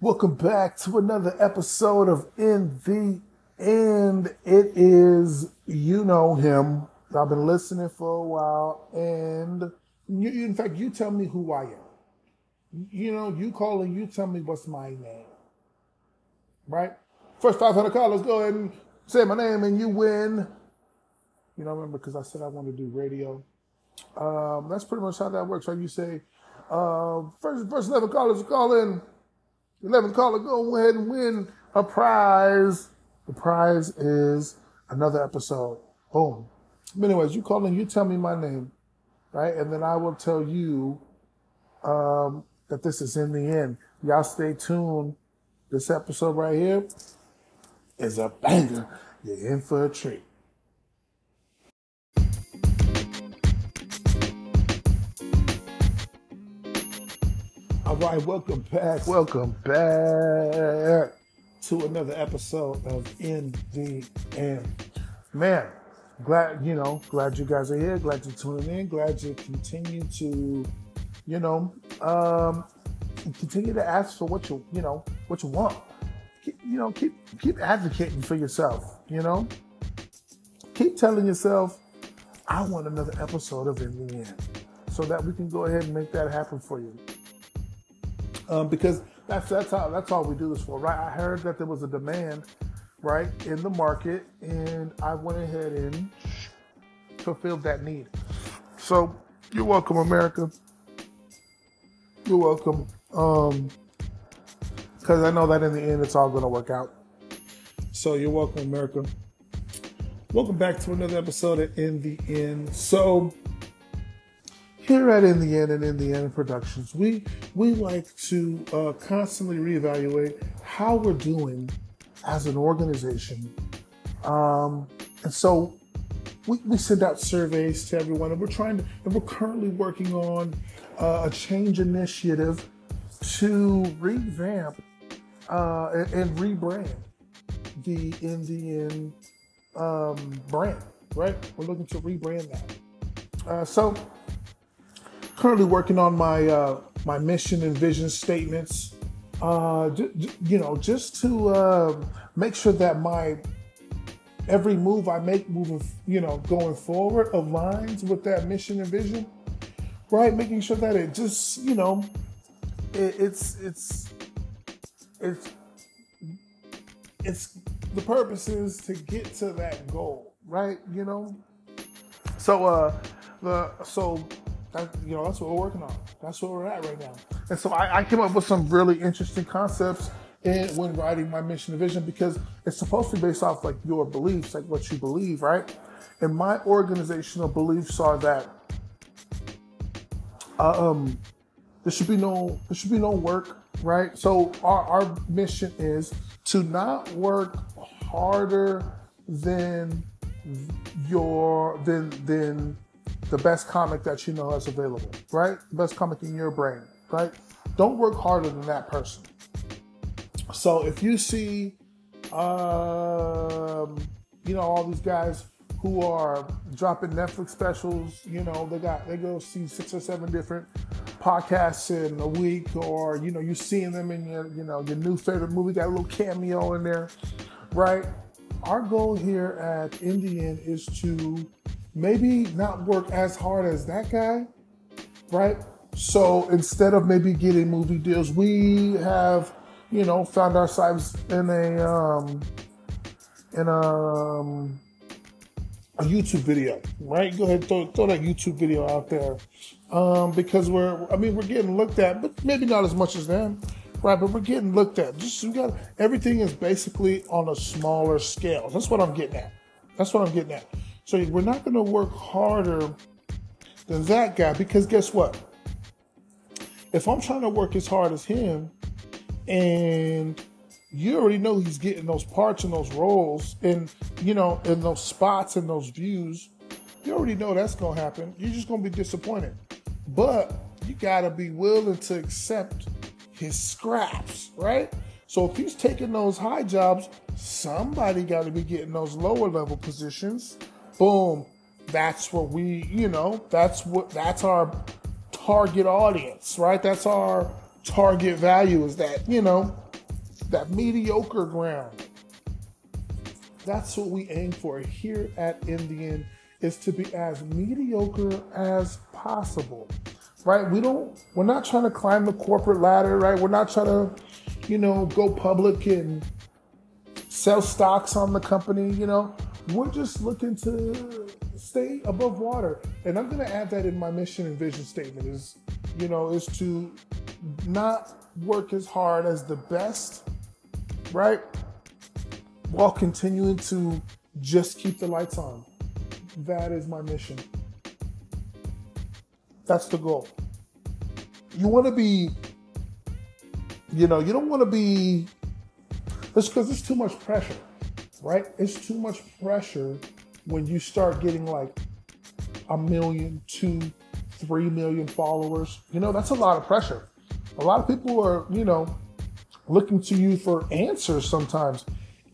Welcome back to another episode of In the End. It is You Know Him. I've been listening for a while, and you, in fact, you tell me who I am. You know, you call and you tell me what's my name. Right? First 500 callers, go ahead and say my name, and you win. You know, remember, because I said I want to do radio. Um, that's pretty much how that works, right? You say, uh, first, first 11 callers call in. 11th caller, go ahead and win a prize. The prize is another episode. Boom. Anyways, you call in, you tell me my name, right? And then I will tell you um, that this is in the end. Y'all stay tuned. This episode right here is a banger. You're in for a treat. Right, welcome back. Welcome back to another episode of In the End, glad, you know, glad you guys are here. Glad you're tuning in. Glad you continue to, you know, um, continue to ask for what you, you know, what you want. Keep, you know, keep keep advocating for yourself. You know, keep telling yourself, I want another episode of In the End, so that we can go ahead and make that happen for you um, because that's that's how that's all we do this for, right? I heard that there was a demand, right, in the market, and I went ahead and fulfilled that need. So you're welcome, America. You're welcome. Um, because I know that in the end, it's all going to work out. So you're welcome, America. Welcome back to another episode of In the End. So here at In the End and In the End Productions, we we like to uh, constantly reevaluate how we're doing as an organization, um, and so we, we send out surveys to everyone, and we're trying to, and we're currently working on uh, a change initiative to revamp uh, and, and, rebrand the In the End um, brand. Right, we're looking to rebrand that. Uh, so currently working on my uh, my mission and vision statements. Uh, you know, just to uh, make sure that my every move I make moving, you know, going forward aligns with that mission and vision. Right, making sure that it just, you know, it, it's it's it's it's the purpose is to get to that goal, right? You know. So uh the so that, you know, that's what we're working on. That's where we're at right now. And so I, I came up with some really interesting concepts in, when writing my mission and vision because it's supposed to be based off like your beliefs, like what you believe, right? And my organizational beliefs are that uh, um, there should be no there should be no work, right? So our, our mission is to not work harder than your than than the best comic that you know is available, right? The best comic in your brain, right? Don't work harder than that person. So if you see, um, you know, all these guys who are dropping Netflix specials, you know, they got they go see six or seven different podcasts in a week, or you know, you seeing them in your, you know, your new favorite movie, got a little cameo in there, right? Our goal here at In the End is to maybe not work as hard as that guy, right? So instead of maybe getting movie deals, we have, you know, found ourselves in a um in a, um, a YouTube video, right? Go ahead, throw, throw that YouTube video out there, um, because we're, I mean, we're getting looked at, but maybe not as much as them, right? But we're getting looked at. Just we got everything is basically on a smaller scale. That's what I'm getting at. That's what I'm getting at. So we're not going to work harder than that guy because guess what? If I'm trying to work as hard as him and you already know he's getting those parts and those roles and you know in those spots and those views you already know that's going to happen. You're just going to be disappointed. But you got to be willing to accept his scraps right? So if he's taking those high jobs somebody got to be getting those lower level positions boom, that's what we, you know, that's what that's our target audience, right? That's our target value is that, you know, that mediocre ground. That's what we aim for here at In the End is to be as mediocre as possible. Right? We don't we're not trying to climb the corporate ladder, right? We're not trying to, you know, go public and sell stocks on the company, you know. We're just looking to stay above water. And I'm gonna add that in my mission and vision statement is, you know, is to not work as hard as the best, right? While continuing to just keep the lights on. That is my mission. That's the goal. You want to be, you know, you don't want to be, because it's too much pressure, right? It's too much pressure when you start getting like a million, two, three million followers. You know, that's a lot of pressure. A lot of people are, you know, looking to you for answers sometimes.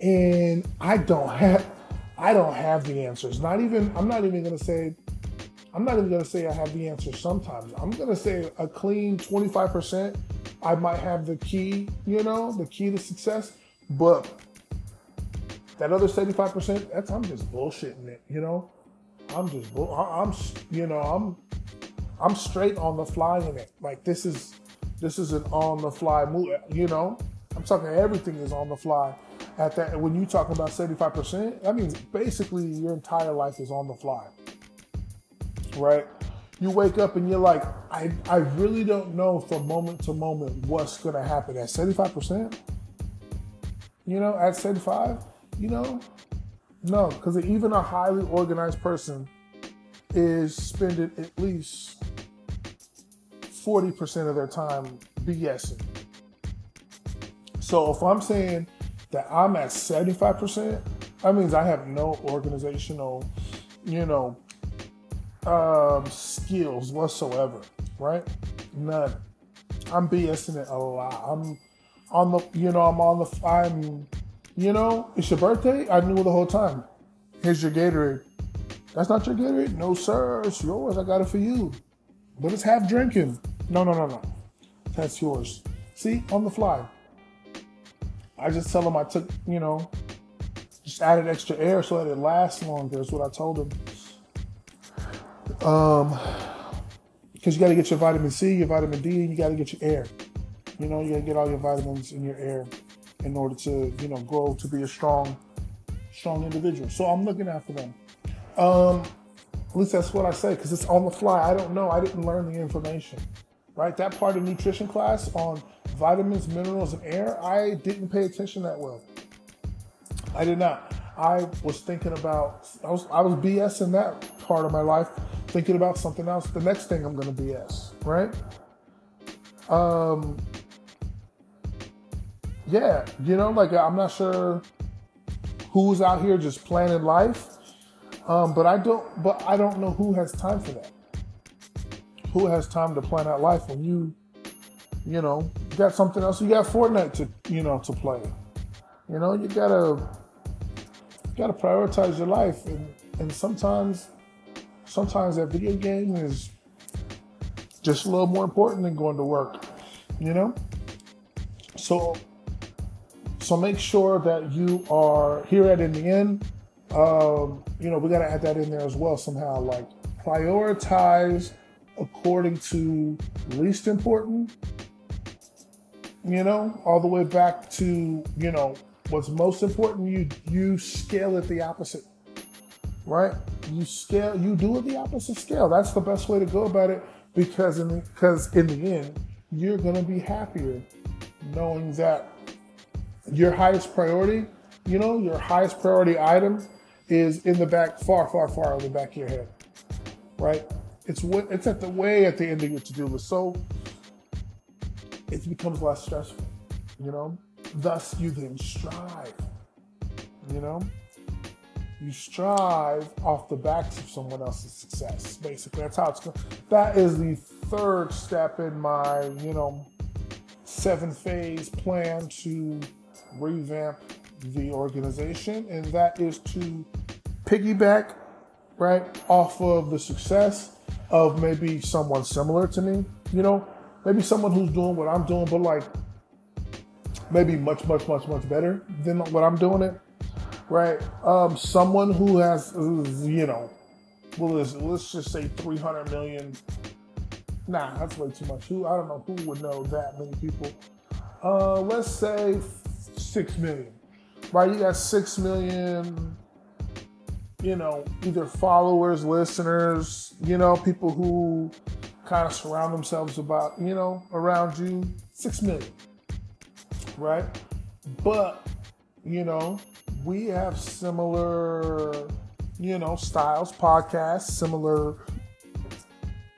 And I don't have I don't have the answers. Not even, I'm not even to say, I'm not even to say I have the answers sometimes. I'm to say a clean 25%. I might have the key, you know, the key to success. But that other 75%, that's, I'm just bullshitting it, you know? I'm just, I'm, you know, I'm, I'm straight on the fly in it. Like this is, this is an on the fly move, you know? I'm talking everything is on the fly at that when you talk about 75%, that means basically your entire life is on the fly. Right? You wake up and you're like, I, I really don't know from moment to moment what's gonna happen. At 75%, you know, at 75, you know, no, because even a highly organized person is spending at least 40% of their time BSing. So if I'm saying that I'm at 75%, that means I have no organizational, you know, um, skills whatsoever, right? None. I'm BSing it a lot. I'm on the, you know, I'm on the, I'm, you know, it's your birthday. I knew the whole time. Here's your Gatorade. That's not your Gatorade? No, sir. It's yours. I got it for you. But it's half drinking. No, no, no, no. That's yours. See, on the fly. I just tell them I took, you know, just added extra air so that it lasts longer. Is what I told them. Um, because you got to get your vitamin C, your vitamin D, and you got to get your air. You know, you got to get all your vitamins in your air in order to, you know, grow to be a strong, strong individual. So I'm looking after them. Um, at least that's what I say because it's on the fly. I don't know. I didn't learn the information, right? That part of nutrition class on vitamins, minerals, and air, I didn't pay attention that well. I did not. I was thinking about I was I was BS in that part of my life, thinking about something else. The next thing I'm gonna BS, right? Um yeah, you know, like I'm not sure who's out here just planning life. Um, but I don't but I don't know who has time for that. Who has time to plan out life when you you know, you got something else. You got Fortnite to, you know, to play. You know, you gotta, you gotta prioritize your life, and and sometimes, sometimes that video game is just a little more important than going to work. You know, so so make sure that you are here at in the end. Um, you know, we got to add that in there as well somehow. Like prioritize according to least important you know, all the way back to, you know, what's most important, you you scale it the opposite. Right? You scale you do it the opposite scale. That's the best way to go about it because in because in the end, you're gonna be happier knowing that your highest priority, you know, your highest priority item is in the back, far, far, far in the back of your head. Right? It's what it's at the way at the end of your to-do list. So it becomes less stressful, you know? Thus, you then strive, you know? You strive off the backs of someone else's success, basically. That's how it's going. That is the third step in my, you know, seven phase plan to revamp the organization, and that is to piggyback right off of the success of maybe someone similar to me. You know, maybe someone who's doing what I'm doing, but like maybe much, much, much, much better than what I'm doing it. Right? Um, someone who has, you know, well, let's, let's just say 300 million. Nah, that's way too much. Who I don't know who would know that many people. Uh, let's say six million. Right? You got six million. You know, either followers, listeners. You know, people who kind of surround themselves about you know around you. Six million. Right? But you know, we have similar you know, styles, podcasts, similar,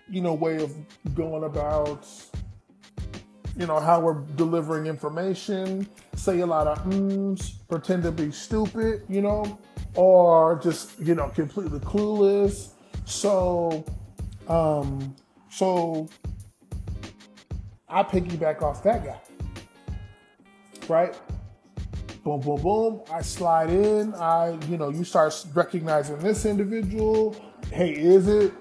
you know, way of going about, you know, how we're delivering information, say a lot of mms, pretend to be stupid, you know, or just, you know, completely clueless. So, um, so I piggyback off that guy, right? boom, boom, boom. I slide in. I, you know, you start recognizing this individual. Hey, is it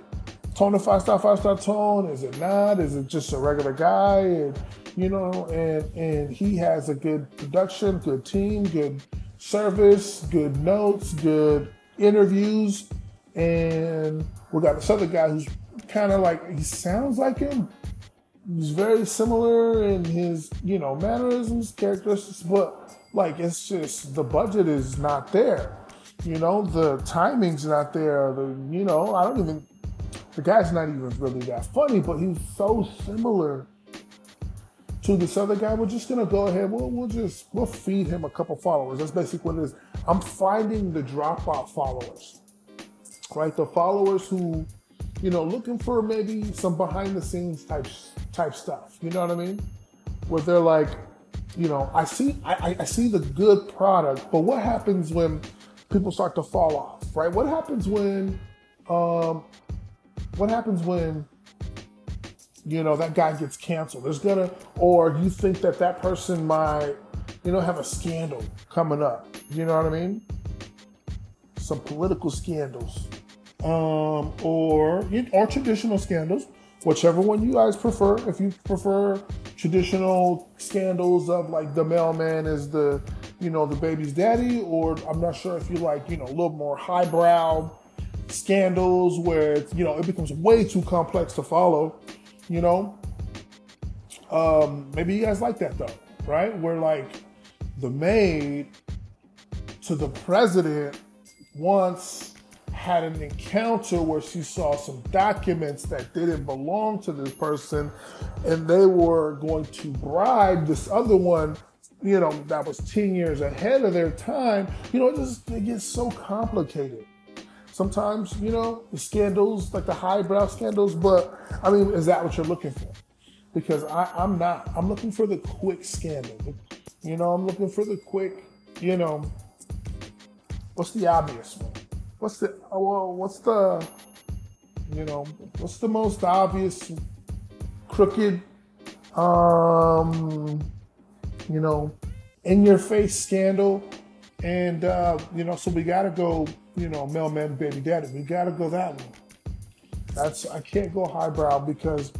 tone five star five star tone? Is it not? Is it just a regular guy? And you know, and and he has a good production, good team, good service, good notes, good interviews, and we got this other guy who's kind of like he sounds like him. He's very similar in his, you know, mannerisms, characteristics, but like it's just the budget is not there. You know, the timing's not there. The you know, I don't even the guy's not even really that funny, but he's so similar to this other guy. We're just gonna go ahead. We'll, we'll just we'll feed him a couple followers. That's basically what it is. I'm finding the dropout followers, right? The followers who, you know, looking for maybe some behind the scenes type type stuff. You know what I mean? Where they're like, you know, I see I, I see the good product, but what happens when people start to fall off, right? What happens when um what happens when you know that guy gets canceled? There's gonna or you think that that person might you know have a scandal coming up. You know what I mean? Some political scandals. Um, or or traditional scandals, whichever one you guys prefer. If you prefer traditional scandals of like the mailman is the, you know, the baby's daddy, or I'm not sure if you like, you know, a little more highbrow scandals where it's, you know, it becomes way too complex to follow, you know. Um, maybe you guys like that though, right? Where like the maid to the president once had an encounter where she saw some documents that didn't belong to this person and they were going to bribe this other one you know that was 10 years ahead of their time you know it just it gets so complicated sometimes you know the scandals like the highbrow scandals but i mean is that what you're looking for? Because I, i'm not i'm looking for the quick scandal you know i'm looking for the quick you know what's the obvious one? What's the oh, well, what's the you know what's the most obvious crooked um you know in your face scandal? And uh you know so we gotta go you know mailman baby daddy we gotta go that way. that's i can't go highbrow because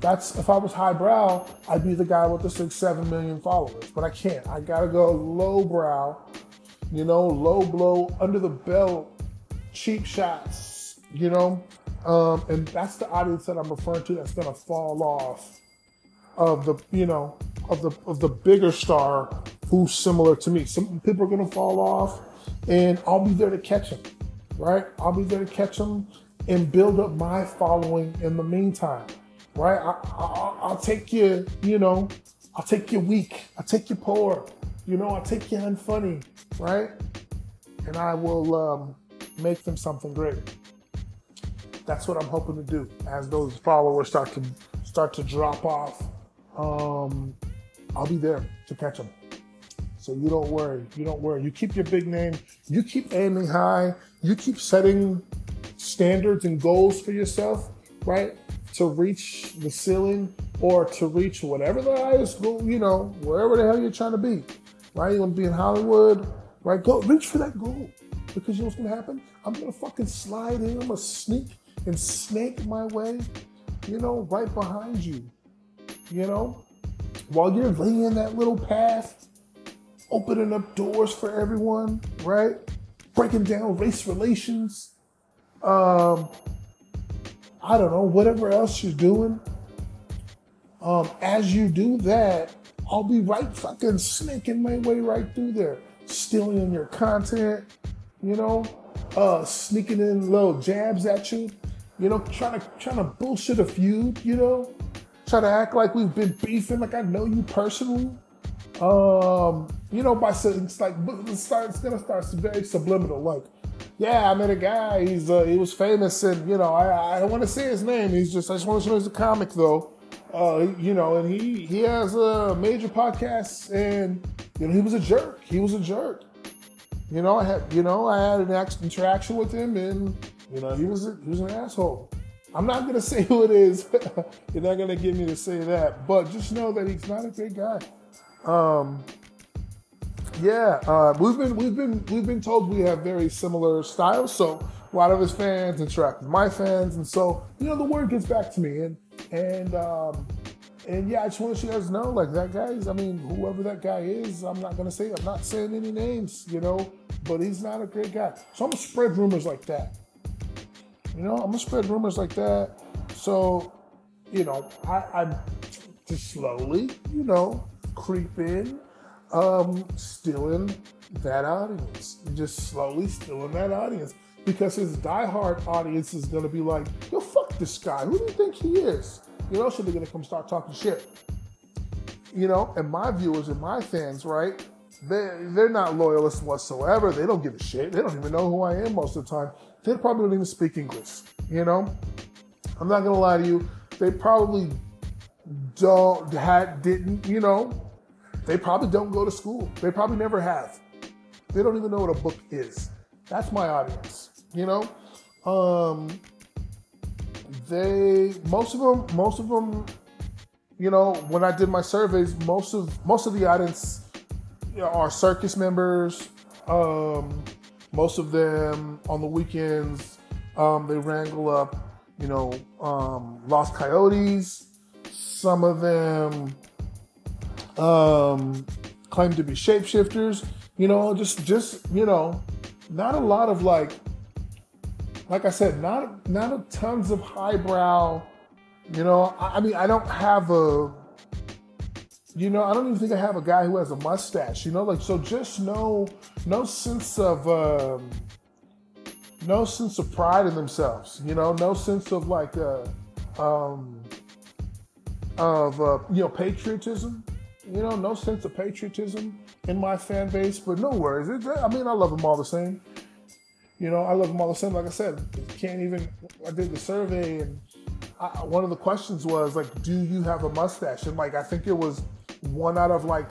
that's if i was highbrow i'd be the guy with the six seven million followers but i can't i gotta go lowbrow you know low blow under the belt cheap shots, you know, um, and that's the audience that I'm referring to that's gonna fall off of the, you know, of the of the bigger star who's similar to me. Some people are gonna fall off, and I'll be there to catch them, right? I'll be there to catch them and build up my following in the meantime, right? I, will take you, you know, I'll take you weak, I'll take you poor, you know, I'll take you unfunny, right? And I will um, make them something great. That's what I'm hoping to do as those followers start to start to drop off. Um, I'll be there to catch them. So you don't worry. You don't worry. You keep your big name. You keep aiming high. You keep setting standards and goals for yourself, right? To reach the ceiling or to reach whatever the highest goal, you know, wherever the hell you're trying to be, right? You want to be in Hollywood, right? Go reach for that goal. Because you know what's gonna happen? I'm gonna fucking slide in, I'm gonna sneak and snake my way, you know, right behind you. You know? while you're laying that little path, opening up doors for everyone, right? Breaking down race relations, um, I don't know, whatever else you're doing. Um, as you do that, I'll be right fucking snaking my way right through there, stealing your content, you know, uh, sneaking in little jabs at you, you know, trying to trying to bullshit a feud, you know, try to act like we've been beefing, like I know you personally. Um, you know, by it's like it's, start, it's gonna start very subliminal, like, yeah, I met a guy, he's uh, he was famous, and you know, I I don't want to say his name. He's just I just want to show he's a comic though. Uh, you know, and he he has a major podcast, and you know, he was a jerk. He was a jerk. You know, I had you know I had an interaction with him, and you know, he was a, he was an asshole. I'm not gonna say who it is. You're not gonna get me to say that, but just know that he's not a great guy. Um, yeah, uh, we've been we've been we've been told we have very similar styles. So a lot of his fans interact with my fans, and so you know the word gets back to me, and and um, and yeah, I just want to let you guys know, like that guy's. I mean, whoever that guy is, I'm not gonna say. I'm not saying any names, you know, but he's not a great guy. So I'm gonna spread rumors like that. You know, I'm gonna spread rumors like that. So, you know, I, I'm just slowly, you know, creep in, um, stealing that audience, just slowly stealing that audience because his diehard audience is gonna be like, yo, fuck this guy. Who do you think he is? You know, so they're gonna come start talking shit. You know, and my viewers and my fans, right? They they're not loyalists whatsoever. They don't give a shit. They don't even know who I am most of the time. They probably don't even speak English. You know, I'm not gonna lie to you. They probably don't had didn't you know. They probably don't go to school. They probably never have. They don't even know what a book is. That's my audience. You know, um, they most of them most of them you know when i did my surveys most of most of the audience are circus members um, most of them on the weekends um, they wrangle up you know um, lost coyotes some of them um, claim to be shapeshifters you know just just you know not a lot of like like I said, not not a tons of highbrow. You know, I, I mean, I don't have a. You know, I don't even think I have a guy who has a mustache. You know, like so, just no no sense of. Um, no sense of pride in themselves, you know, no sense of like, uh, um, of uh, you know patriotism, you know, no sense of patriotism in my fan base. But no worries, it, I mean, I love them all the same. You know, I love them all the same. Like I said, can't even. I did the survey, and I, one of the questions was like, "Do you have a mustache?" And like, I think it was one out of like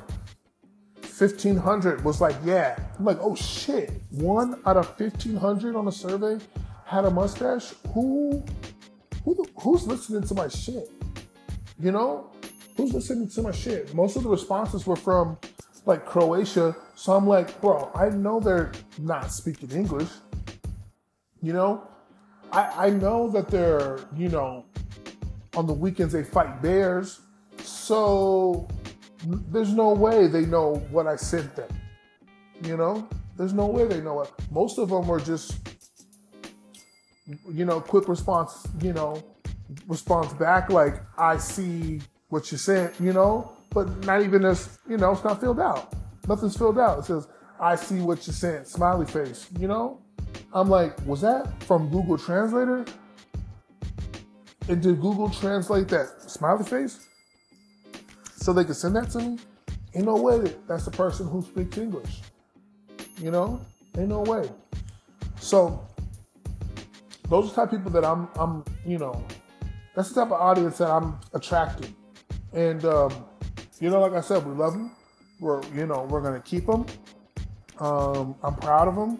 fifteen hundred was like, "Yeah." I'm like, "Oh shit!" One out of fifteen hundred on the survey had a mustache. Who, who, who's listening to my shit? You know, who's listening to my shit? Most of the responses were from like Croatia. So I'm like, bro, I know they're not speaking English. You know, I, I know that they're, you know, on the weekends they fight bears. So there's no way they know what I sent them. You know, there's no way they know it. Most of them were just, you know, quick response, you know, response back like, I see what you sent, you know, but not even as, you know, it's not filled out. Nothing's filled out. It says, I see what you sent, smiley face, you know? I'm like, was that from Google Translator? And did Google translate that smiley face so they could send that to me? Ain't no way that that's the person who speaks English. You know, ain't no way. So those are the type of people that I'm, I'm, you know, that's the type of audience that I'm attracting. And um, you know, like I said, we love them. We're, you know, we're gonna keep them. Um, I'm proud of them.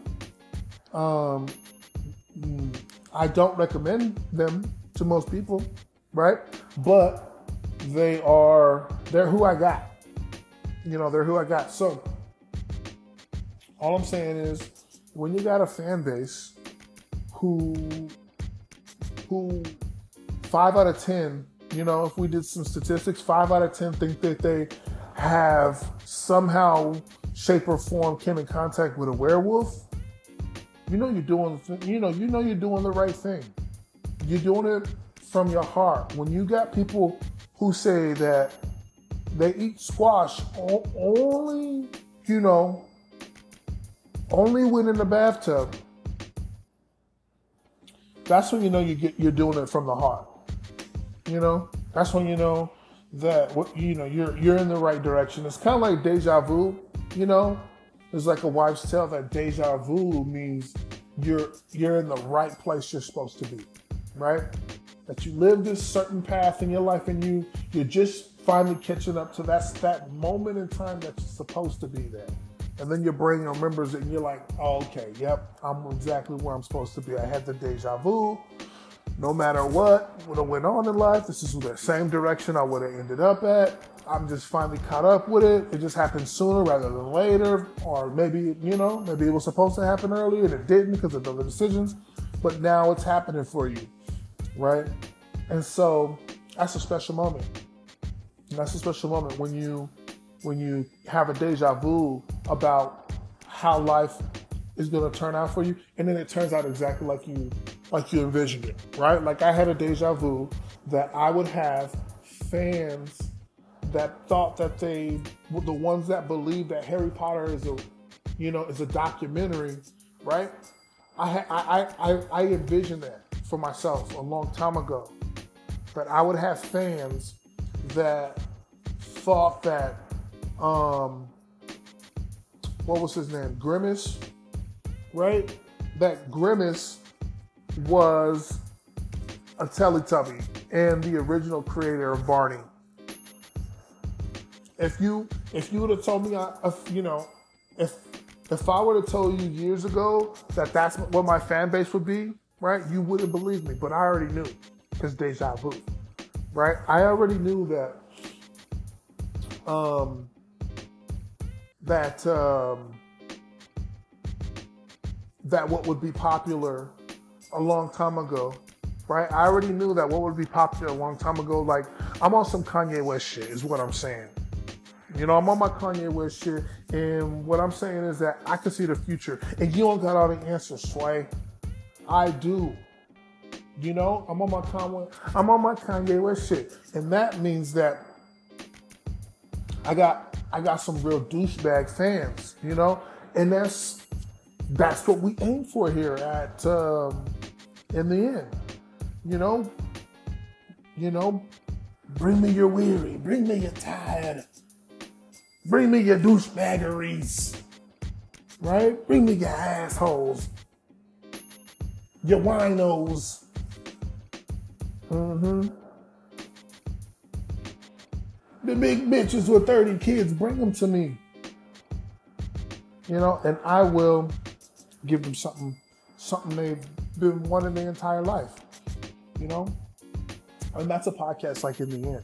Um, I don't recommend them to most people, right? But they are they're who I got. You know, they're who I got. So all I'm saying is when you got a fan base who who five out of ten You know, if we did some statistics, five out of 10 think that they have somehow, shape, or form came in contact with a werewolf. You know you're doing, you know, you know you're doing the right thing. You're doing it from your heart. When you got people who say that they eat squash only, you know, only when in the bathtub, that's when you know you get you're doing it from the heart. You know, that's when you know that what you know you're you're in the right direction. It's kind of like deja vu. You know, it's like a wife's tale that deja vu means you're you're in the right place you're supposed to be, right? That you live this certain path in your life and you you're just finally catching up to that's that moment in time that you're supposed to be there and then your brain remembers it and you're like, oh, okay, yep, I'm exactly where I'm supposed to be. I had the deja vu. No matter what would have went on in life, this is the same direction I would have ended up at. I'm just finally caught up with it. It just happened sooner rather than later, or maybe you know, maybe it was supposed to happen earlier and it didn't because of other decisions. But now it's happening for you, right? And so that's a special moment. That's a special moment when you when you have a deja vu about how life is going to turn out for you, and then it turns out exactly like you like you envisioned it, right? Like I had a deja vu that I would have fans that thought that they the ones that believe that Harry Potter is a you know is a documentary, right? I I I I envisioned that for myself a long time ago that I would have fans that thought that um, what was his name? Grimace, right? That Grimace was a Teletubby and the original creator of Barney. If you if you would have told me, I, if, you know, if if I would have told you years ago that that's what my fan base would be, right? You wouldn't believe me, but I already knew because deja vu, right? I already knew that. Um, that um, that what would be popular a long time ago, right? I already knew that what would be popular a long time ago. Like I'm on some Kanye West shit, is what I'm saying. You know, I'm on my Kanye West shit, and what I'm saying is that I can see the future, and you don't got all the answers, Sway. I do. You know, I'm on my Kanye, I'm on my Kanye West shit, and that means that I got I got some real douchebag fans, you know, and that's that's what we aim for here at um, in the end, you know. You know, bring me your weary, bring me your tired, bring me your douchebaggeries, right? Bring me your assholes, your winos. Mm-hmm. The big bitches with 30 kids, bring them to me. You know, and I will give them something, something they've been wanting their entire life. You know? And that's a podcast like in the end.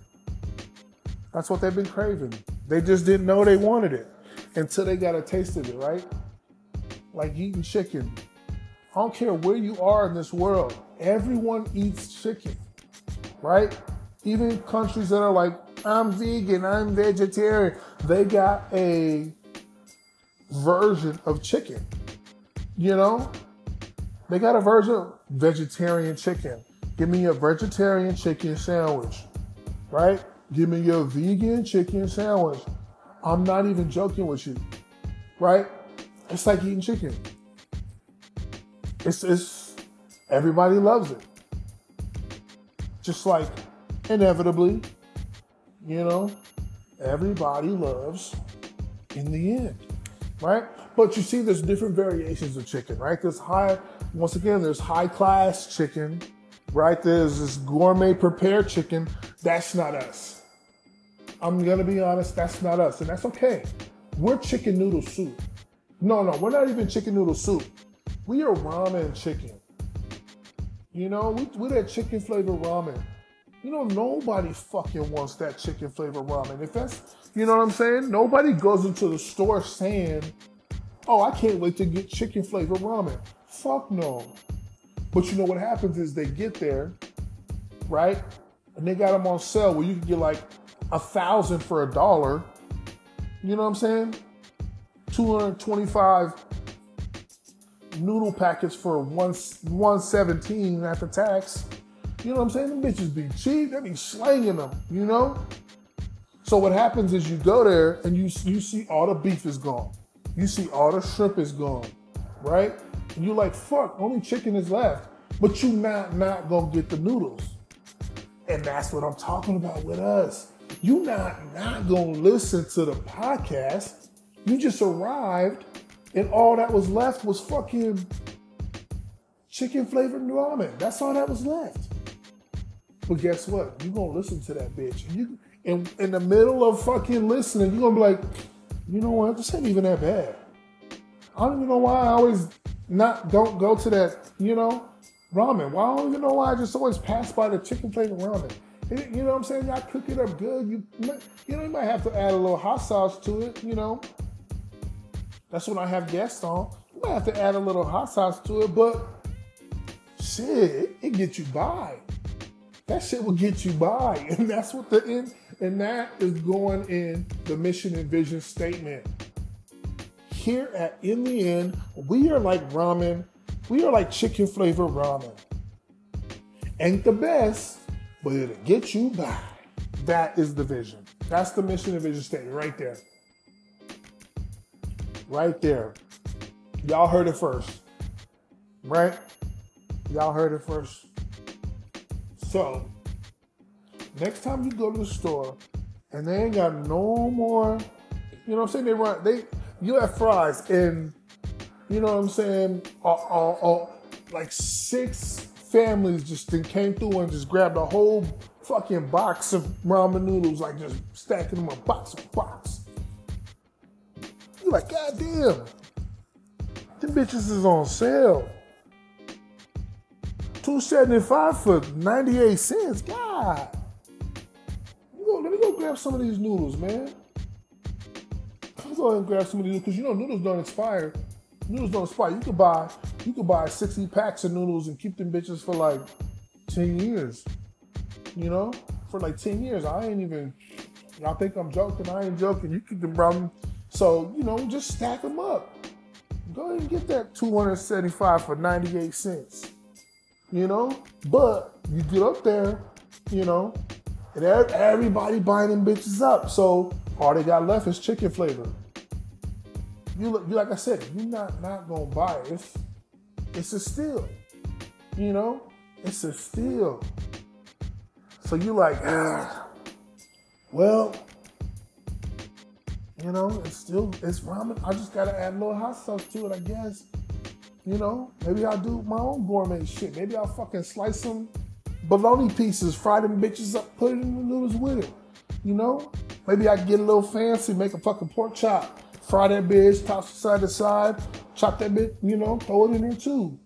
That's what they've been craving. They just didn't know they wanted it until they got a taste of it, right? Like eating chicken. I don't care where you are in this world, everyone eats chicken, right? Even countries that are like I'm vegan, I'm vegetarian. They got a version of chicken. You know? They got a version vegetarian chicken. Give me a vegetarian chicken sandwich. Right? Give me your vegan chicken sandwich. I'm not even joking with you. Right? It's like eating chicken. It's it's everybody loves it. Just like inevitably you know, everybody loves in the end, right? But you see, there's different variations of chicken, right? There's high, once again, there's high class chicken, right? There's this gourmet prepared chicken. That's not us. I'm gonna be honest, that's not us, and that's okay. We're chicken noodle soup. No, no, we're not even chicken noodle soup. We are ramen chicken. You know, we, we're that chicken flavored ramen. You know, nobody fucking wants that chicken flavor ramen. If that's, you know what I'm saying? Nobody goes into the store saying, oh, I can't wait to get chicken flavor ramen. Fuck no. But you know what happens is they get there, right? and they got them on sale where you can get like a thousand for a dollar. You know what I'm saying? 225 noodle packets for one 117 after tax. You know what I'm saying? Them bitches be cheap. They be slanging them, you know? So what happens is you go there and you you see all the beef is gone. You see all the shrimp is gone, right? And you're like, fuck, only chicken is left. But you not not gonna get the noodles. And that's what I'm talking about with us. You not not gonna listen to the podcast. You just arrived, and all that was left was fucking chicken flavored ramen. That's all that was left. But guess what? You're gonna listen to that bitch. And you in in the middle of fucking listening, you're gonna be like, you know what? This ain't even that bad. I don't even know why I always not don't go to that, you know, ramen. Why don't even know why I just always pass by the chicken flavored ramen. It, you know what I'm saying? Y'all cook it up good. You you know you might have to add a little hot sauce to it. You know, that's when I have guests on. You might have to add a little hot sauce to it, but shit, it, it gets you by. That shit will get you by, and that's what the end. And that is going in the mission and vision statement. Here at In the End, we are like ramen. We are like chicken flavored ramen. Ain't the best, but it'll get you by. That is the vision. That's the mission and vision statement right there. Right there. Y'all heard it first. Right? Y'all heard it first. So, next time you go to the store and they ain't got no more, you know what I'm saying? They run, they, you have fries and, you know what I'm saying? Uh, uh, uh, like six families just came through and just grabbed a whole fucking box of ramen noodles, like just stacking them up box of box. You're like, God damn, them bitches is on sale. 275 for 98 cents. God. let me go grab some of these noodles, man. Go ahead and grab some of these because you know noodles don't expire. Noodles don't expire. You could buy you could buy 60 packs of noodles and keep them bitches for like 10 years. You know? For like 10 years. I ain't even y'all think I'm joking. I ain't joking. You keep them brown. So, you know, just stack them up. Go ahead and get that 275 for 98 cents you know. But you get up there, you know, and everybody buying them bitches up. So all they got left is chicken flavor. You look, you like I said, you're not not gonna buy it. It's it's a steal, you know. It's a steal. So you like, well, you know, it's still it's ramen. I just gotta add a little hot sauce to it, I guess. You know, maybe I'll do my own gourmet shit. Maybe I'll fucking slice some bologna pieces, fry them bitches up, put it in the noodles with it. You know, maybe I get a little fancy, make a fucking pork chop, fry that bitch, toss it side to side, chop that bit, you know, throw it in there too.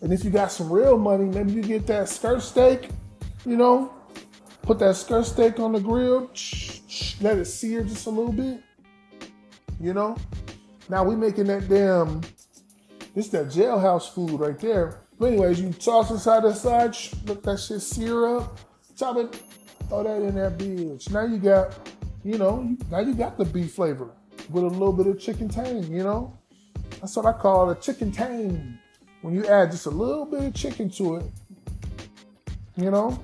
And if you got some real money, maybe you get that skirt steak, you know, put that skirt steak on the grill, let it sear just a little bit, you know. Now we making that damn this that jailhouse food right there. But anyways, you toss it side to side, let that shit sear up, chop it, throw that in that bitch. Now you got, you know, now you got the beef flavor with a little bit of chicken tang, you know? That's what I call a chicken tang. When you add just a little bit of chicken to it, you know?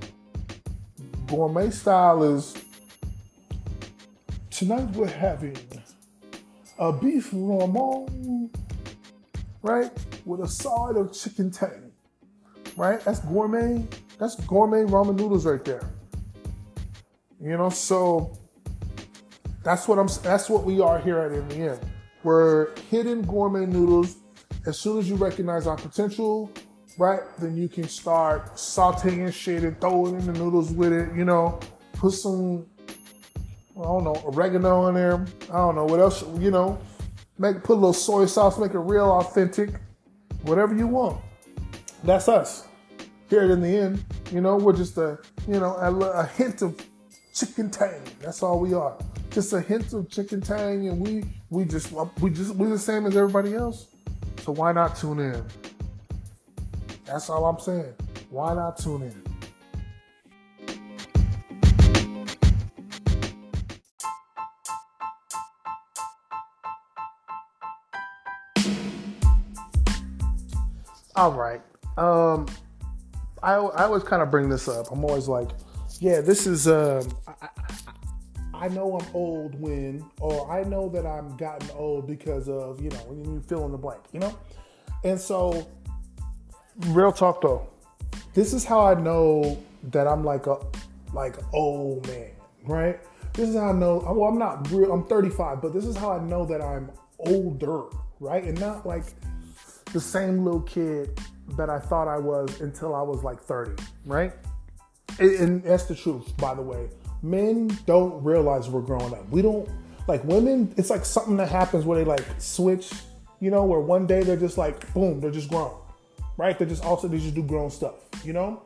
Gourmet style is tonight we're having a beef ramen right? With a side of chicken tang, right? That's gourmet. That's gourmet ramen noodles right there. You know, so that's what I'm. That's what we are here at in the end. We're hidden gourmet noodles. As soon as you recognize our potential, right, then you can start sauteing shit and throwing in the noodles with it. You know, put some, I don't know, oregano in there. I don't know what else. You know, Make put a little soy sauce, make it real authentic. Whatever you want. That's us. Here in the end, you know, we're just a you know a, a hint of chicken tang. That's all we are just a hint of chicken tang, and we we just we just we're the same as everybody else. So why not tune in? That's all I'm saying. Why not tune in? All right. Um, I I always kind of bring this up. I'm always like, yeah, this is. Um, I, I, know I'm old when, or I know that I'm gotten old because of, you know, when you fill in the blank, you know? And so, real talk though, this is how I know that I'm like a like old man, right? This is how I know. Well, I'm not real. I'm 35, but this is how I know that I'm older, right? And not like the same little kid that I thought I was until I was like 30, right? And that's the truth, by the way. Men don't realize we're growing up. We don't like women. It's like something that happens where they like switch, you know, where one day they're just like boom, they're just grown, right? They're just also they just do grown stuff, you know.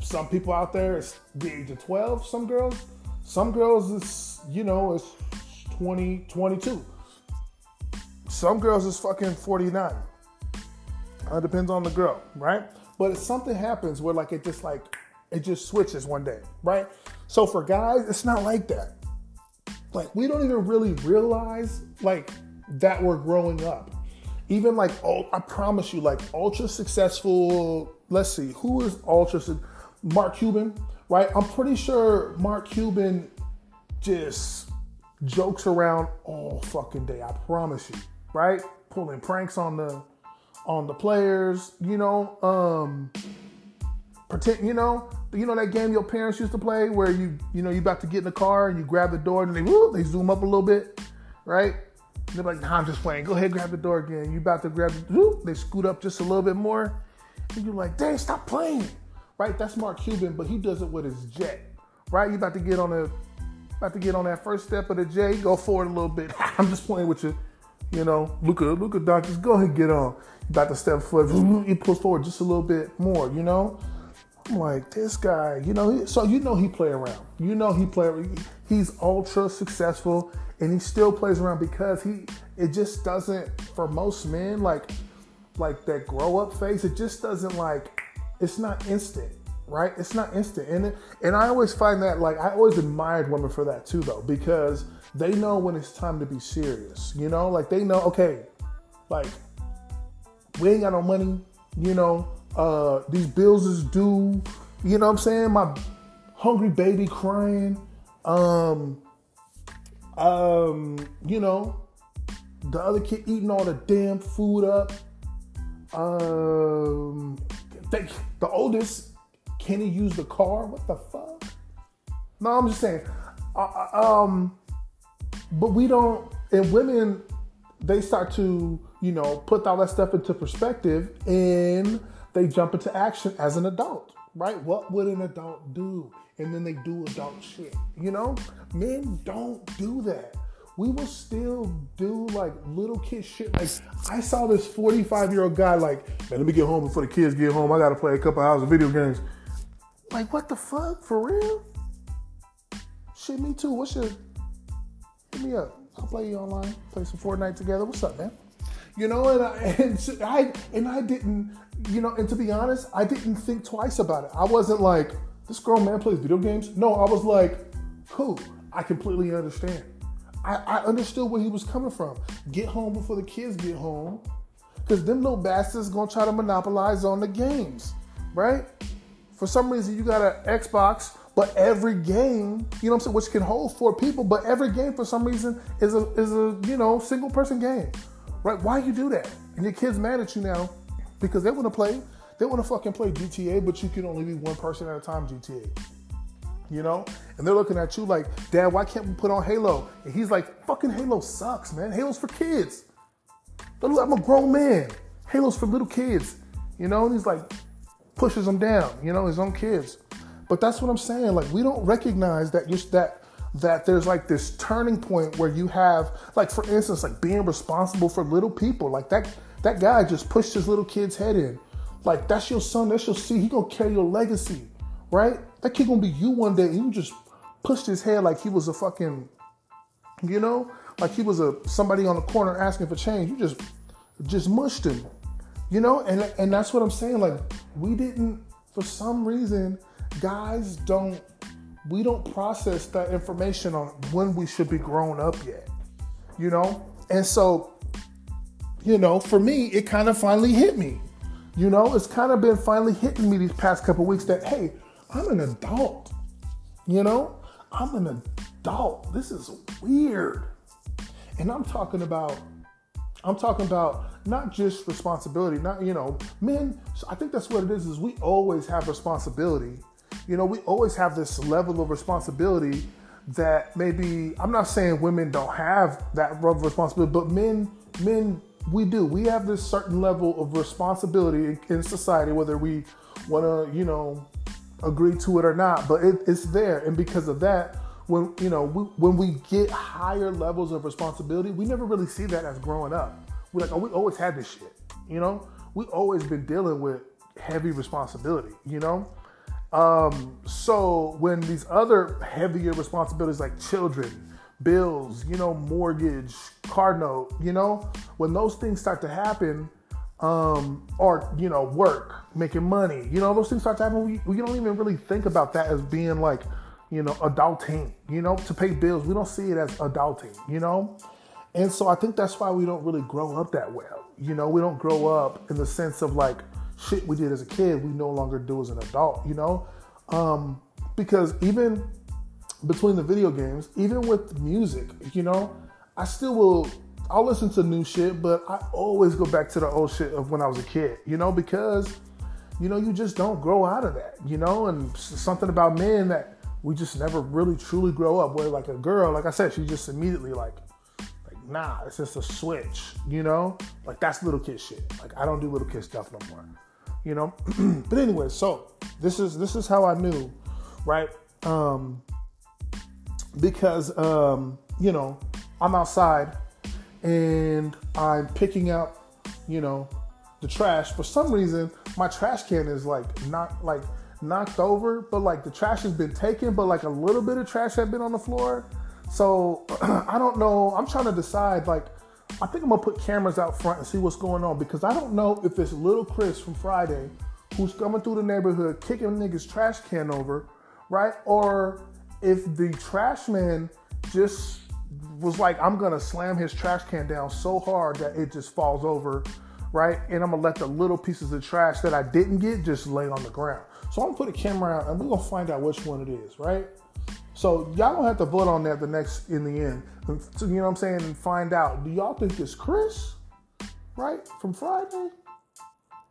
Some people out there, it's the age of 12. Some girls, some girls is you know it's 20, 22. Some girls is fucking 49. It depends on the girl, right? But if something happens where like it just like it just switches one day, right? So for guys, it's not like that. Like we don't even really realize like that we're growing up. Even like oh, I promise you, like ultra successful. Let's see, who is ultra? Mark Cuban, right? I'm pretty sure Mark Cuban just jokes around all fucking day. I promise you, right? Pulling pranks on the on the players, you know, um pretend, you know, you know that game your parents used to play where you, you know, you about to get in the car and you grab the door and they woo, they zoom up a little bit, right? And they're like, nah, I'm just playing. Go ahead, grab the door again. You about to grab the whoop, they scoot up just a little bit more. And you're like, dang, stop playing. Right? That's Mark Cuban, but he does it with his jet. Right? You about to get on a about to get on that first step of the J, go forward a little bit. I'm just playing with you. You know, Luka, Luka Doncic, go ahead get on. You about to step foot, he pulls forward just a little bit more, you know? I'm like, this guy, you know, so you know he play around. You know he play he's ultra successful and he still plays around because he it just doesn't for most men like like that grow up phase, it just doesn't like it's not instant, right? It's not instant. And it, and I always find that like I always admired women for that too though because they know when it's time to be serious. You know, like they know okay, like we ain't got no money, you know, uh these bills is due, you know what I'm saying? My hungry baby crying. Um um, you know, the other kid eating all the damn food up. Um, they, the oldest, can he use the car? What the fuck? No, I'm just saying. Uh, uh, um, but we don't. And women, they start to, you know, put all that stuff into perspective, and they jump into action as an adult, right? What would an adult do? And then they do adult shit. You know, men don't do that we will still do like little kid shit. Like I saw this 45 year old guy like, man, let me get home before the kids get home. I gotta play a couple hours of video games. Like what the fuck? For real? Shit, me too. What's your hit me up. I'll play you online, play some Fortnite together. What's up, man? You know, and I and I and I didn't, you know, and to be honest, I didn't think twice about it. I wasn't like, this grown man plays video games. No, I was like, cool. I completely understand. I, I understood where he was coming from. Get home before the kids get home. Because them little bastards gonna try to monopolize on the games, right? For some reason, you got an Xbox, but every game, you know what I'm saying, which can hold four people, but every game for some reason is a is a you know single person game, right? Why you do that? And your kids mad at you now because they want to play, they want to fucking play GTA, but you can only be one person at a time GTA you know? And they're looking at you like, Dad, why can't we put on Halo? And he's like, fucking Halo sucks, man. Halo's for kids. I'm a grown man. Halo's for little kids, you know? And he's like, pushes them down, you know, his own kids. But that's what I'm saying. Like, we don't recognize that you're that that there's like this turning point where you have, like, for instance, like being responsible for little people. Like that that guy just pushed his little kid's head in. Like that's your son, that's your seed. He gonna carry your legacy, right? That kid gonna be you one day. you just pushed his head like he was a fucking, you know, like he was a somebody on the corner asking for change. You just just mushed him, you know, and and that's what I'm saying. Like we didn't, for some reason, guys don't we don't process that information on when we should be grown up yet, you know, and so you know, for me, it kind of finally hit me. You know, it's kind of been finally hitting me these past couple weeks that hey, I'm an adult. You know, I'm an adult. This is weird. And I'm talking about I'm talking about not just responsibility, not you know, men, I think that's what it is is we always have responsibility. You know, we always have this level of responsibility that maybe I'm not saying women don't have that level of responsibility, but men men we do. We have this certain level of responsibility in society, whether we want to, you know, agree to it or not. But it, it's there, and because of that, when you know we, when we get higher levels of responsibility, we never really see that as growing up. We're like, oh, we always had this shit. You know, we always been dealing with heavy responsibility. You know, um, so when these other heavier responsibilities like children, bills, you know, mortgage, car note, you know, when those things start to happen, um, or you know, work, making money, you know, those things start to happen. We, we don't even really think about that as being like you know, adulting, you know, to pay bills. We don't see it as adulting, you know? And so I think that's why we don't really grow up that well. You know, we don't grow up in the sense of like shit we did as a kid, we no longer do as an adult, you know? Um, because even between the video games, even with music, you know, I still will I'll listen to new shit, but I always go back to the old shit of when I was a kid, you know, because you know, you just don't grow out of that, you know, and something about men that we just never really truly grow up. Where like a girl, like I said, she just immediately like, like nah, it's just a switch, you know? Like that's little kid shit. Like I don't do little kid stuff no more, you know. but anyway, so this is this is how I knew, right? Um, because um, you know I'm outside and I'm picking up, you know, the trash. For some reason, my trash can is like not like knocked over, but like the trash has been taken, but like a little bit of trash had been on the floor. So I don't know. I'm trying to decide. Like, I think I'm gonna put cameras out front and see what's going on because I don't know if it's little Chris from Friday who's coming through the neighborhood kicking niggas trash can over, right? Or if the trash man just was like, I'm gonna slam his trash can down so hard that it just falls over, right? And I'm gonna let the little pieces of trash that I didn't get just lay on the ground. So I'm gonna put a camera out and we're gonna find out which one it is, right? So y'all don't have to vote on that the next in the end. So, you know what I'm saying? And find out. Do y'all think it's Chris, right? From Friday?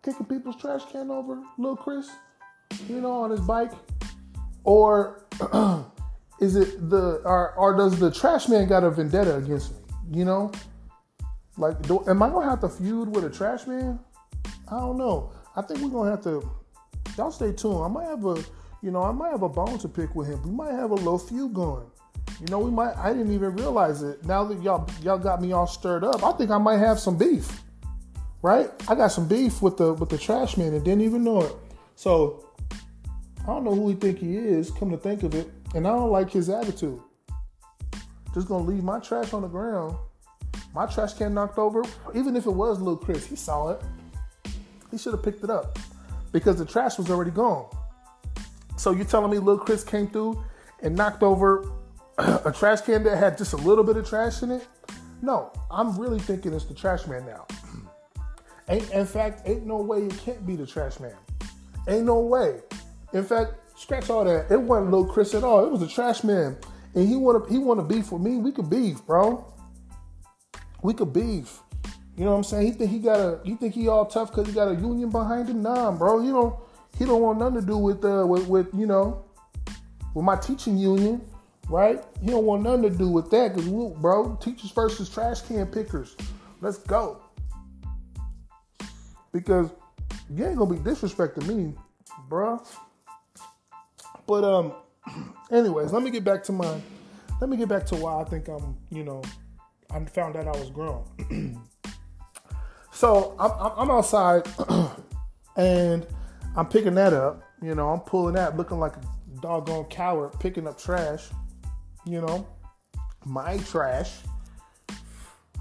Kicking people's trash can over, little Chris, you know, on his bike? Or is it the or, or does the trash man got a vendetta against me? You know? Like, do, am I gonna have to feud with a trash man? I don't know. I think we're gonna have to y'all stay tuned. I might have a, you know, I might have a bone to pick with him. We might have a little feud going. You know, we might. I didn't even realize it. Now that y'all y'all got me all stirred up, I think I might have some beef. Right? I got some beef with the with the trash man and didn't even know it. So I don't know who he think he is. Come to think of it, and I don't like his attitude. Just gonna leave my trash on the ground. My trash can knocked over. Even if it was little Chris, he saw it. He should have picked it up because the trash was already gone. So you're telling me Lil Chris came through and knocked over a trash can that had just a little bit of trash in it? No, I'm really thinking it's the trash man now. ain't, in fact, ain't no way it can't be the trash man. Ain't no way. In fact, scratch all that. It wasn't little Chris at all. It was the trash man. And he wanna he wanna beef with me. We could beef, bro. We could beef. You know what I'm saying? He think he got a. You think he all tough because he got a union behind him? Nah, bro. You know he don't want nothing to do with uh with, with you know with my teaching union, right? He don't want nothing to do with that because bro, teachers versus trash can pickers. Let's go. Because you ain't gonna be disrespecting me, bro. But um, anyways, let me get back to my. Let me get back to why I think I'm. You know, I found out I was grown. So I'm, I'm outside and I'm picking that up. You know, I'm pulling that, looking like a doggone coward, picking up trash. You know, my trash.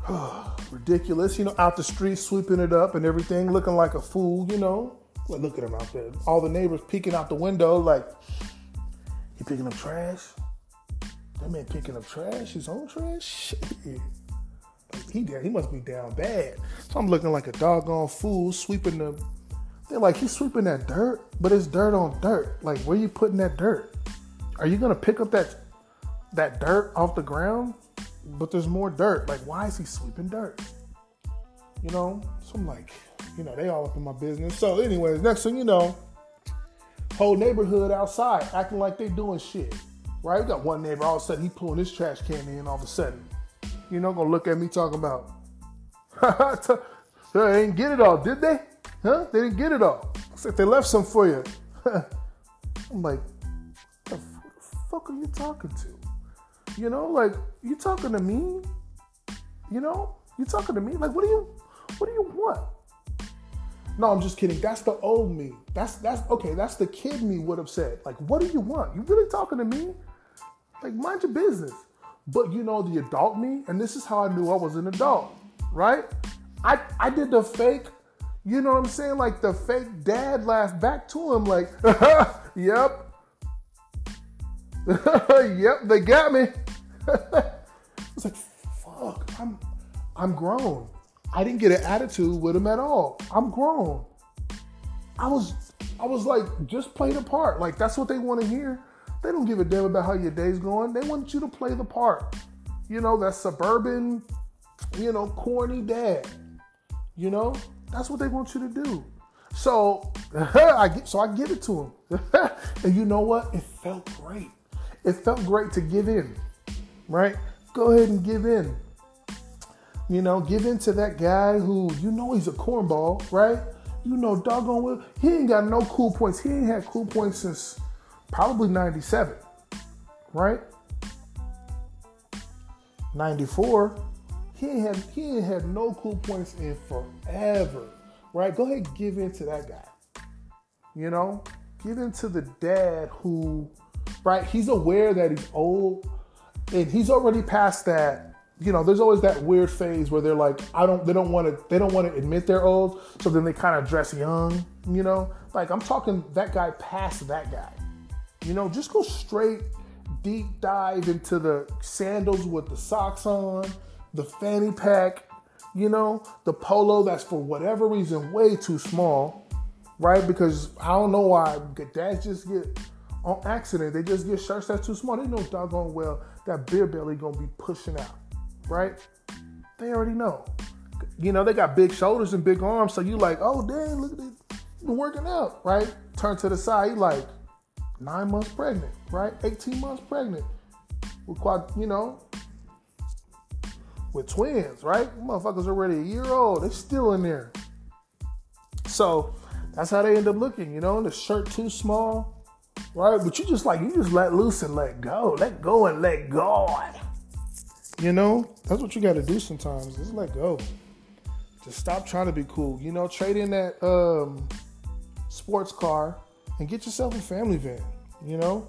Ridiculous. You know, out the street, sweeping it up and everything, looking like a fool. You know, well, look at him out there. All the neighbors peeking out the window, like, he picking up trash? That man picking up trash, his own trash? Shit he he must be down bad. So I'm looking like a doggone fool sweeping the They're like, he's sweeping that dirt, but it's dirt on dirt. Like, where you putting that dirt? Are you gonna pick up that that dirt off the ground? But there's more dirt. Like, why is he sweeping dirt? You know? So I'm like, you know, they all up in my business. So, anyways, next thing you know, whole neighborhood outside acting like they doing shit. Right? We got one neighbor, all of a sudden he pulling his trash can in all of a sudden. You know, gonna look at me talking about, they didn't get it all, did they? Huh? They didn't get it all. It's like they left some for you. I'm like, the fuck are you talking to? You know, like you talking to me? You know, you talking to me? Like, what do you, what do you want? No, I'm just kidding. That's the old me. That's that's okay. That's the kid me would have said. Like, what do you want? You really talking to me? Like, mind your business. But you know, the adult me, and this is how I knew I was an adult, right? I I did the fake, you know what I'm saying? Like the fake dad laughed back to him, like, yep. yep, they got me. it's like, fuck, I'm I'm grown. I didn't get an attitude with him at all. I'm grown. I was I was like, just play the part. Like that's what they want to hear. They don't give a damn about how your day's going. They want you to play the part. You know, that suburban, you know, corny dad. You know, that's what they want you to do. So I get, so I give it to him, and you know what? It felt great. It felt great to give in, right? Go ahead and give in. You know, give in to that guy who you know he's a cornball, right? You know, doggone well, he ain't got no cool points. He ain't had cool points since probably 97, right? 94, he ain't had he had no cool points in forever, right? Go ahead, give in to that guy. You know, give in to the dad who, right? He's aware that he's old, and he's already past that. You know, there's always that weird phase where they're like, I don't, they don't want to, they don't want to admit they're old, so then they kind of dress young. You know, like I'm talking that guy past that guy. You know, just go straight deep dive into the sandals with the socks on, the fanny pack, you know, the polo that's for whatever reason way too small, right? Because I don't know why dads just get on accident, they just get shirts that's too small. They know doggone well that beer belly gonna be pushing out, right? They already know. You know, they got big shoulders and big arms, so you like, oh dang, look at this, working out, right? Turn to the side, you like, nine months pregnant, right? 18 months pregnant. With quad, you know, with twins, right? Motherfuckers already a year old. They still in there. So that's how they end up looking, you know, the shirt too small, right? But you just like you just let loose and let go. Let go and let God. You know, that's what you gotta do sometimes. Just let go. Just stop trying to be cool. You know, trade in that um, sports car and get yourself a family van, you know?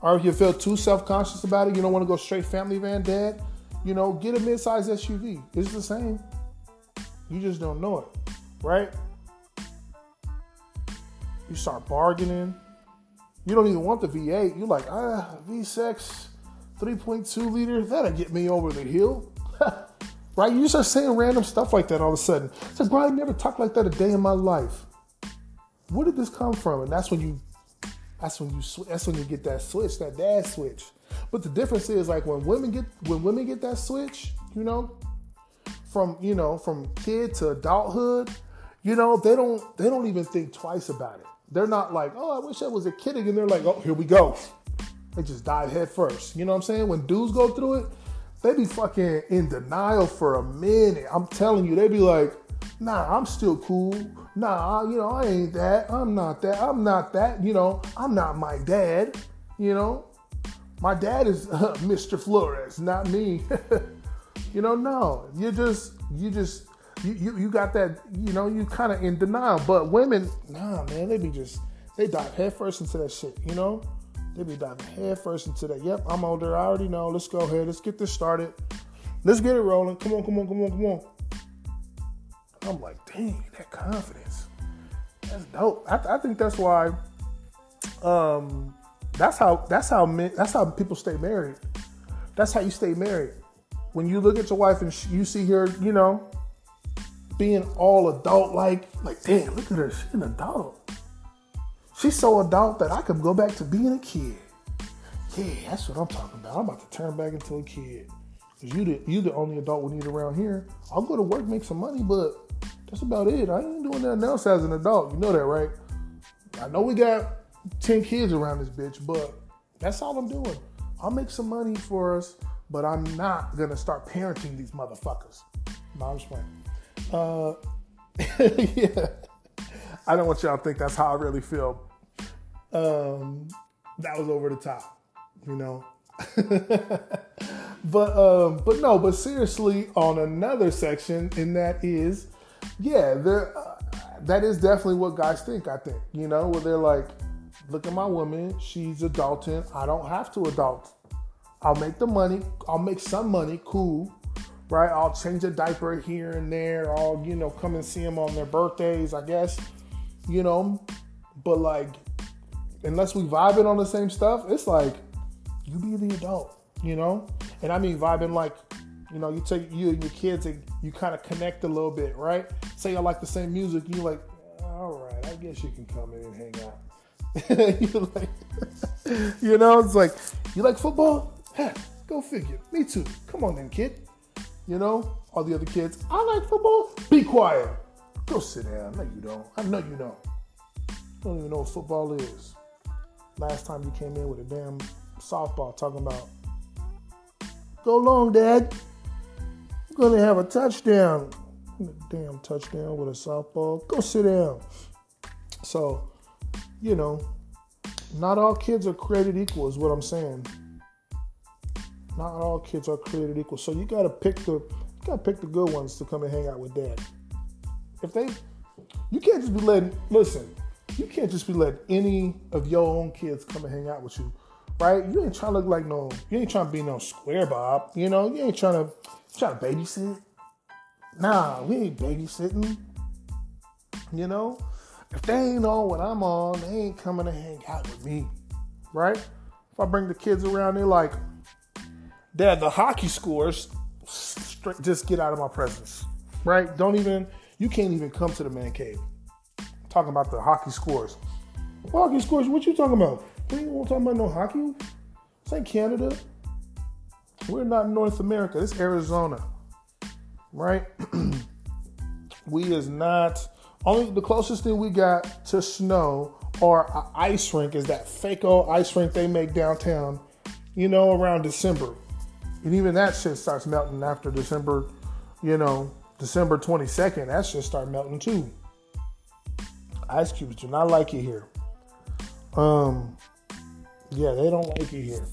Or if you feel too self conscious about it, you don't want to go straight family van, dad, you know, get a mid size SUV. It's the same. You just don't know it, right? You start bargaining. You don't even want the V8. You're like, ah, V6, 3.2 liter, that'll get me over the hill. right? You start saying random stuff like that all of a sudden. It's like, bro, I never talked like that a day in my life. Where did this come from? And that's when you that's when you that's when you get that switch, that dad switch. But the difference is like when women get when women get that switch, you know, from you know from kid to adulthood, you know they don't they don't even think twice about it. They're not like, oh, I wish I was a kid again. They're like, oh, here we go. They just dive head first. You know what I'm saying? When dudes go through it, they be fucking in denial for a minute. I'm telling you, they be like, nah, I'm still cool. Nah, you know, I ain't that. I'm not that. I'm not that. You know, I'm not my dad. You know, my dad is uh, Mr. Flores, not me. you know, no, you just, you just, you, you, you got that, you know, you kind of in denial. But women, nah, man, they be just, they dive headfirst into that shit, you know? They be diving headfirst into that. Yep, I'm older. I already know. Let's go ahead. Let's get this started. Let's get it rolling. Come on, come on, come on, come on. I'm like, dang, that confidence. That's dope. I, I think that's why. Um, that's how. That's how. Men, that's how people stay married. That's how you stay married. When you look at your wife and you see her, you know, being all adult like. Like, damn, look at her. She's an adult. She's so adult that I could go back to being a kid. Yeah, that's what I'm talking about. I'm about to turn back into a kid. Cause you the you the only adult we need around here. I'll go to work, make some money, but that's about it. I ain't doing nothing else as an adult. You know that, right? I know we got 10 kids around this bitch, but that's all I'm doing. I'll make some money for us, but I'm not gonna start parenting these motherfuckers. No, I'm just playing. Uh, yeah. I don't want y'all to think that's how I really feel. Um, that was over the top, you know. but um, but no, but seriously, on another section, and that is, yeah, there. Uh, that is definitely what guys think. I think you know, where they're like, look at my woman, she's adulting. I don't have to adult. I'll make the money. I'll make some money. Cool, right? I'll change a diaper here and there. I'll you know come and see them on their birthdays. I guess, you know, but like, unless we vibing on the same stuff, it's like you be the adult, you know. And I mean vibing like, you know, you take you and your kids and you kind of connect a little bit, right? Say I like the same music, you like, all right, I guess you can come in and hang out. you like, you know, it's like, you like football? Heck, go figure. Me too. Come on then, kid. You know, all the other kids, I like football. Be quiet. Go sit down. No, you don't. I know you don't. You don't even know what football is. Last time you came in with a damn softball talking about, go long, Dad. I'm gonna have a touchdown. A damn touchdown with a softball. Go sit down. So, you know, not all kids are created equal, is what I'm saying. Not all kids are created equal. So you gotta pick the you gotta pick the good ones to come and hang out with dad. If they you can't just be letting listen, you can't just be letting any of your own kids come and hang out with you. Right? You ain't trying to look like no you ain't trying to be no square bob, you know, you ain't trying to trying to babysit. Nah, we ain't babysitting. You know? If they ain't on what I'm on, they ain't coming to hang out with me. Right? If I bring the kids around, they're like, Dad, the hockey scores, just get out of my presence. Right? Don't even, you can't even come to the man cave. I'm talking about the hockey scores. Hockey scores, what you talking about? We ain't talking about no hockey. This ain't Canada. We're not North America. It's Arizona. Right? we is not only the closest thing we got to snow or an ice rink is that fake old ice rink they make downtown, you know, around December. And even that shit starts melting after December, you know, December 22nd. That shit start melting too. Ice cubes do not like it here. Um, yeah, they don't like it here.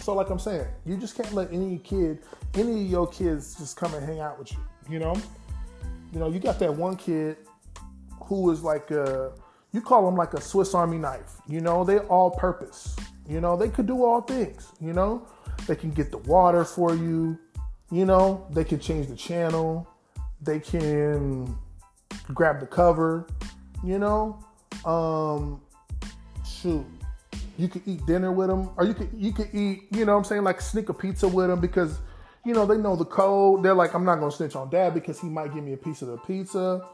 So, like I'm saying, you just can't let any kid, any of your kids, just come and hang out with you. You know, you know, you got that one kid who is like a, you call them like a Swiss Army knife. You know, they all purpose. You know, they could do all things. You know, they can get the water for you. You know, they can change the channel. They can grab the cover. You know, um, shoot, you could eat dinner with them, or you could you could eat. You know, I'm saying like sneak a pizza with them because you know, they know the code. They're like, I'm not gonna snitch on dad because he might give me a piece of the pizza.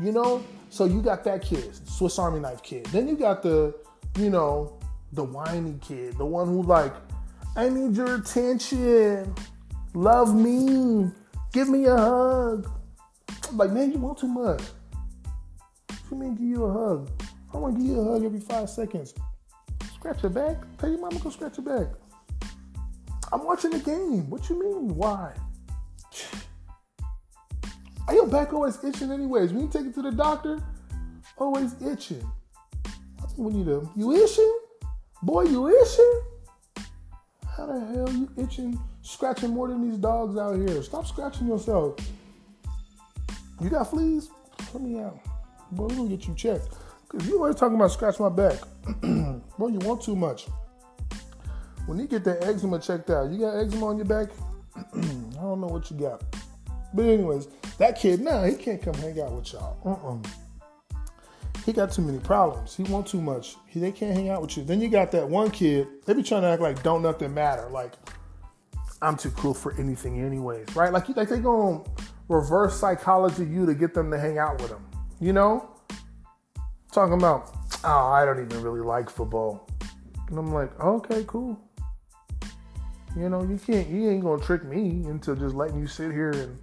You know? So you got that kid, Swiss Army knife kid. Then you got the, you know, the whiny kid, the one who like, I need your attention. Love me. Give me a hug. I'm like, man, you want too much. What mean give you a hug? I want to give you a hug every five seconds. Scratch your back. Tell your mama go scratch your back. I'm watching the game. What you mean? Why? Are your back always itching anyways? When you take it to the doctor, always itching. I think We need to, you itching? Boy, you itching? How the hell you itching, scratching more than these dogs out here? Stop scratching yourself. You got fleas? Let me out. Boy, we're gonna get you checked. Cause you always talking about scratch my back. Boy, you want too much when you get that eczema checked out, you got eczema on your back? I don't know what you got. But anyways, that kid, nah, he can't come hang out with y'all. Uh-uh. He got too many problems. He want too much. He, they can't hang out with you. Then you got that one kid, they be trying to act like don't nothing matter. Like, I'm too cool for anything, anyways, right? Like, like they gonna reverse psychology you to get them to hang out with them, you know? Talking about, oh, I don't even really like football, and I'm like, okay, cool. You know, you can't, you ain't gonna trick me into just letting you sit here and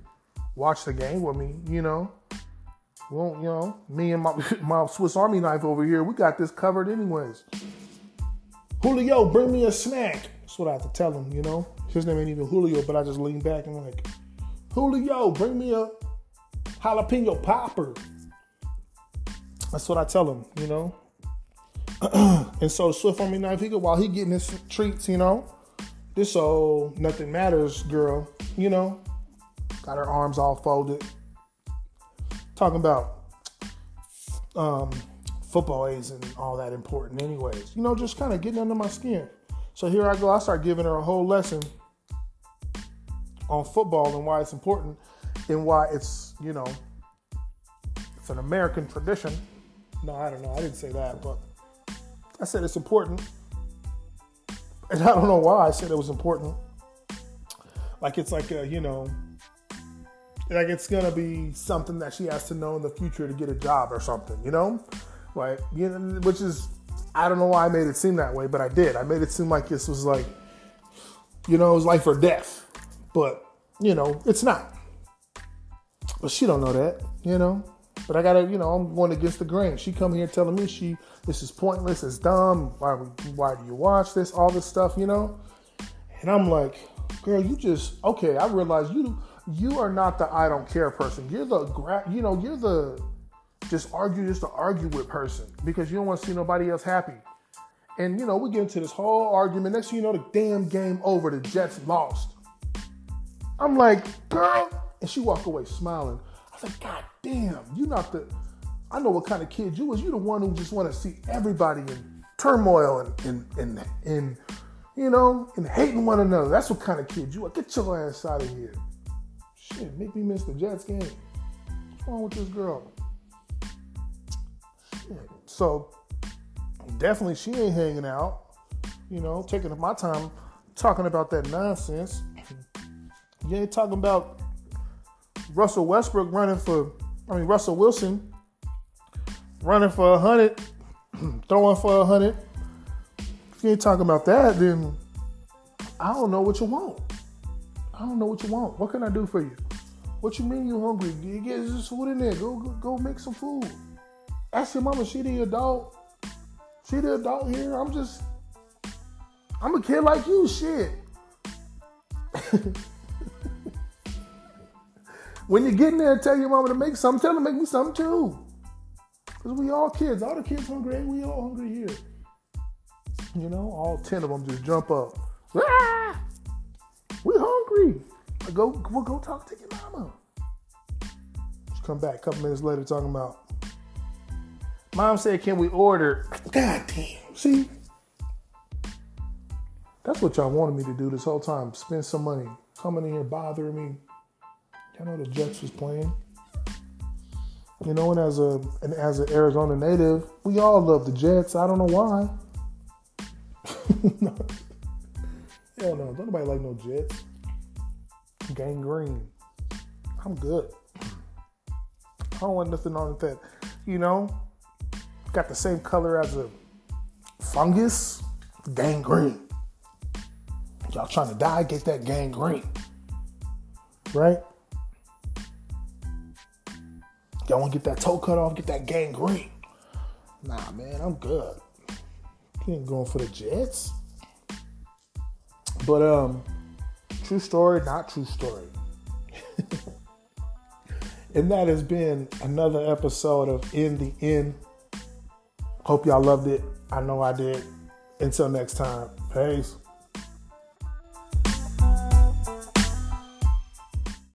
watch the game with me, you know? Well, you know, me and my, my Swiss Army knife over here, we got this covered anyways. Julio, bring me a snack. That's what I have to tell him, you know? His name ain't even Julio, but I just lean back and like, Julio, bring me a jalapeno popper. That's what I tell him, you know? and so Swiss Army knife, he go, while he getting his treats, you know, this old nothing matters girl, you know, got her arms all folded, talking about um, football isn't all that important, anyways. You know, just kind of getting under my skin. So here I go. I start giving her a whole lesson on football and why it's important and why it's, you know, it's an American tradition. No, I don't know. I didn't say that, but I said it's important. And I don't know why I said it was important. Like it's like a, you know, like it's gonna be something that she has to know in the future to get a job or something, you know? Like, you know, which is I don't know why I made it seem that way, but I did. I made it seem like this was like, you know, it was life or death. But, you know, it's not. But she don't know that, you know. But I gotta, you know, I'm going against the grain. She come here telling me she this is pointless, it's dumb. Why why do you watch this? All this stuff, you know. And I'm like, girl, you just okay. I realize you you are not the I don't care person. You're the gra- you know you're the just argue just to argue with person because you don't want to see nobody else happy. And you know we get into this whole argument. Next thing you know, the damn game over. The Jets lost. I'm like, girl, and she walk away smiling. Was like, God damn, you not the. I know what kind of kid you was. You the one who just want to see everybody in turmoil and and and, and you know and hating one another. That's what kind of kid you are. Get your ass out of here. Shit, make me miss the Jets game. What's wrong with this girl? Shit. So definitely she ain't hanging out. You know, taking up my time talking about that nonsense. You ain't talking about Russell Westbrook running for, I mean, Russell Wilson running for a hundred, throwing for a hundred. If you ain't talking about that, then I don't know what you want. I don't know what you want. What can I do for you? What you mean you hungry? You get some food in there. Go, go, go make some food. Ask your mama. She the adult. She the adult here. I'm just. I'm a kid like you. Shit. when you get in there and tell your mama to make something, tell her to make me something too. Because we all kids. All the kids hungry. We all hungry here. You know, all 10 of them just jump up. Ah! We hungry. I go, we'll go talk to your mama. She come back a couple minutes later talking about, Mom said, can we order? God damn. See? That's what y'all wanted me to do this whole time. Spend some money. Coming in here bothering me. Y'all know the Jets was playing. You know, and as a and as an Arizona native, we all love the Jets. I don't know why. Hell no, don't nobody like no Jets. Gang green. I'm good. I don't want nothing on that. You know, got the same color as a fungus. Gangrene. Y'all trying to die? Get that gangrene. Right? Y'all want to get that toe cut off? Get that gangrene. Nah, man, I'm good. You ain't going for the Jets. But um, true story, not true story. and that has been another episode of In the End. Hope y'all loved it. I know I did. Until next time, peace.